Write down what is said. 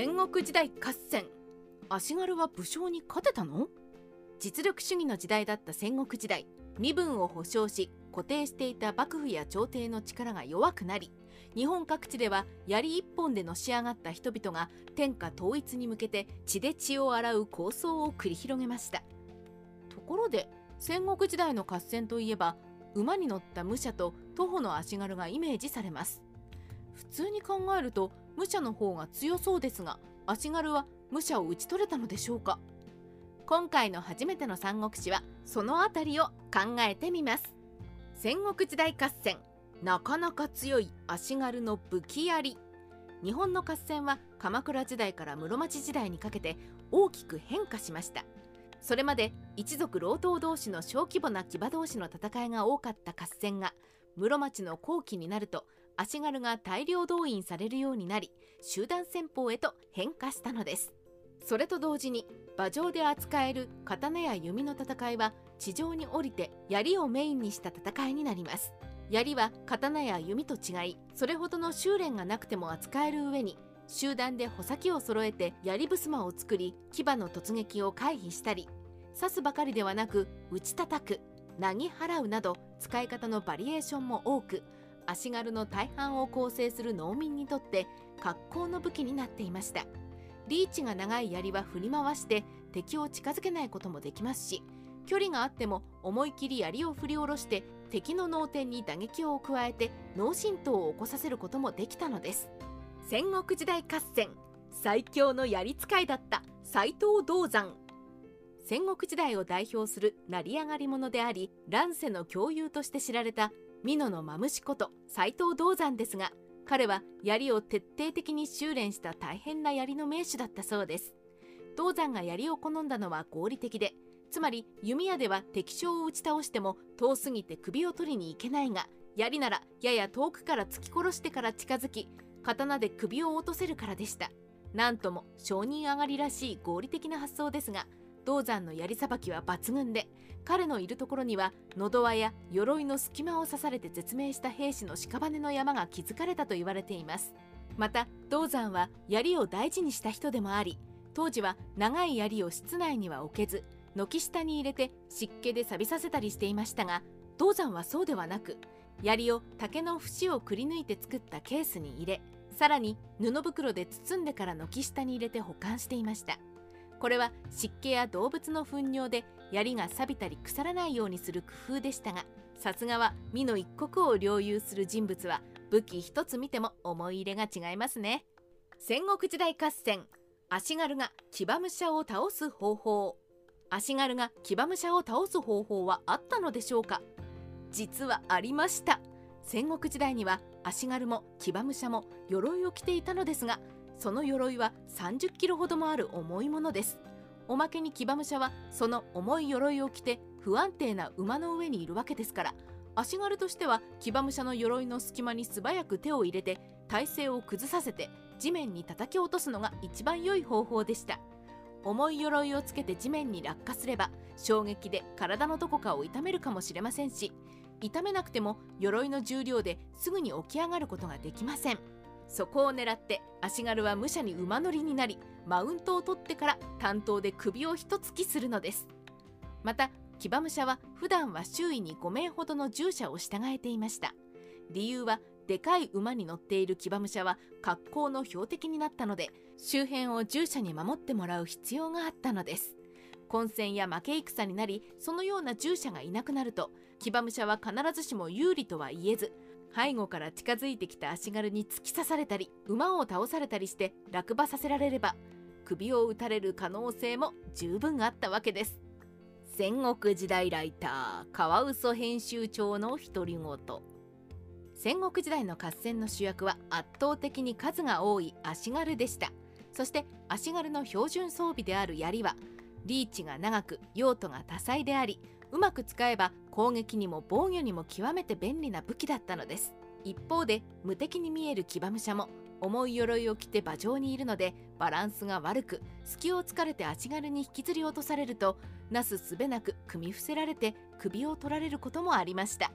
戦国時代合戦。足軽は武将に勝てたの？実力主義の時代だった戦国時代。身分を保障し固定していた幕府や朝廷の力が弱くなり日本各地では槍一本でのし上がった人々が天下統一に向けて血で血を洗う構想を繰り広げました。ところで戦国時代の合戦といえば馬に乗った武者と徒歩の足軽がイメージされます。普通に考えると武者の方が強そうですが足軽は武者を討ち取れたのでしょうか？今回の初めての三国志はそのあたりを考えてみます。戦国時代合戦なかなか強い足軽の武器槍日本の合戦は鎌倉時代から室町時代にかけて大きく変化しました。それまで一族老頭同士の小規模な騎馬同士の戦いが多かった合戦が室町の後期になると足軽が大量動員されるようになり集団戦法へと変化したのです。それと同時に馬上で扱える刀や弓の戦いは地上に降りて槍をメインにした戦いになります。槍は刀や弓と違いそれほどの修練がなくても扱える上に集団で穂先を揃えて槍襖を作り牙の突撃を回避したり刺すばかりではなく打ち叩くなぎ払うなど使い方のバリエーションも多く足軽の大半を構成する農民にとって格好の武器になっていました。リーチが長い槍は振り回して敵を近づけないこともできますし距離があっても思い切り槍を振り下ろして敵の脳天に打撃を加えて脳震盪を起こさせることもできたのです。戦国時代合戦。最強の槍使いだった斎藤道山。戦国時代を代表する成り上がり者であり乱世の共有として知られた美濃のマムシこと斎藤道山ですが彼は槍を徹底的に修練した大変な槍の名手だったそうです。道山が槍を好んだのは合理的でつまり弓矢では敵将を打ち倒しても遠すぎて首を取りに行けないが槍ならやや遠くから突き殺してから近づき刀で首を落とせるからでした。なんとも承認上がりらしい合理的な発想ですが銅山の槍さばきは抜群で彼のいるところには喉輪や鎧の隙間を刺されて絶命した兵士の屍の山が築かれたと言われています。また銅山は槍を大事にした人でもあり当時は長い槍を室内には置けず軒下に入れて湿気で錆びさせたりしていましたが銅山はそうではなく槍を竹の節をくり抜いて作ったケースに入れさらに布袋で包んでから軒下に入れて保管していました。これは湿気や動物の糞尿で槍が錆びたり腐らないようにする工夫でしたがさすがは美の一国を領有する人物は武器一つ見ても思い入れが違いますね。戦国時代合戦足軽が騎馬武者を倒す方法。足軽が騎馬武者を倒す方法はあったのでしょうか？実はありました。戦国時代には足軽も騎馬武者も鎧を着ていたのですがその鎧は30キロほどもある重いものです。おまけに騎馬武者はその重い鎧を着て不安定な馬の上にいるわけですから。足軽としては騎馬武者の鎧の隙間に素早く手を入れて体勢を崩させて地面に叩き落とすのが一番良い方法でした。重い鎧をつけて地面に落下すれば衝撃で体のどこかを痛めるかもしれませんし痛めなくても鎧の重量ですぐに起き上がることができません。そこを狙って足軽は武者に馬乗りになりマウントを取ってから担当で首を一突きするのです。また騎馬武者は普段は周囲に5名ほどの従者を従えていました。理由はでかい馬に乗っている騎馬武者は格好の標的になったので周辺を従者に守ってもらう必要があったのです。混戦や負け戦になりそのような従者がいなくなると騎馬武者は必ずしも有利とは言えず背後から近づいてきた足軽に突き刺されたり馬を倒されたりして落馬させられれば首を打たれる可能性も十分あったわけです。戦国時代ライターカワウソ編集長の独り言。戦国時代の合戦の主役は圧倒的に数が多い足軽でした。そして足軽の標準装備である槍はリーチが長く用途が多彩でありうまく使えば攻撃にも防御にも極めて便利な武器だったのです。一方で無敵に見える騎馬武者も重い鎧を着て馬上にいるのでバランスが悪く隙を突かれて足軽に引きずり落とされるとなすすべなく組み伏せられて首を取られることもありました。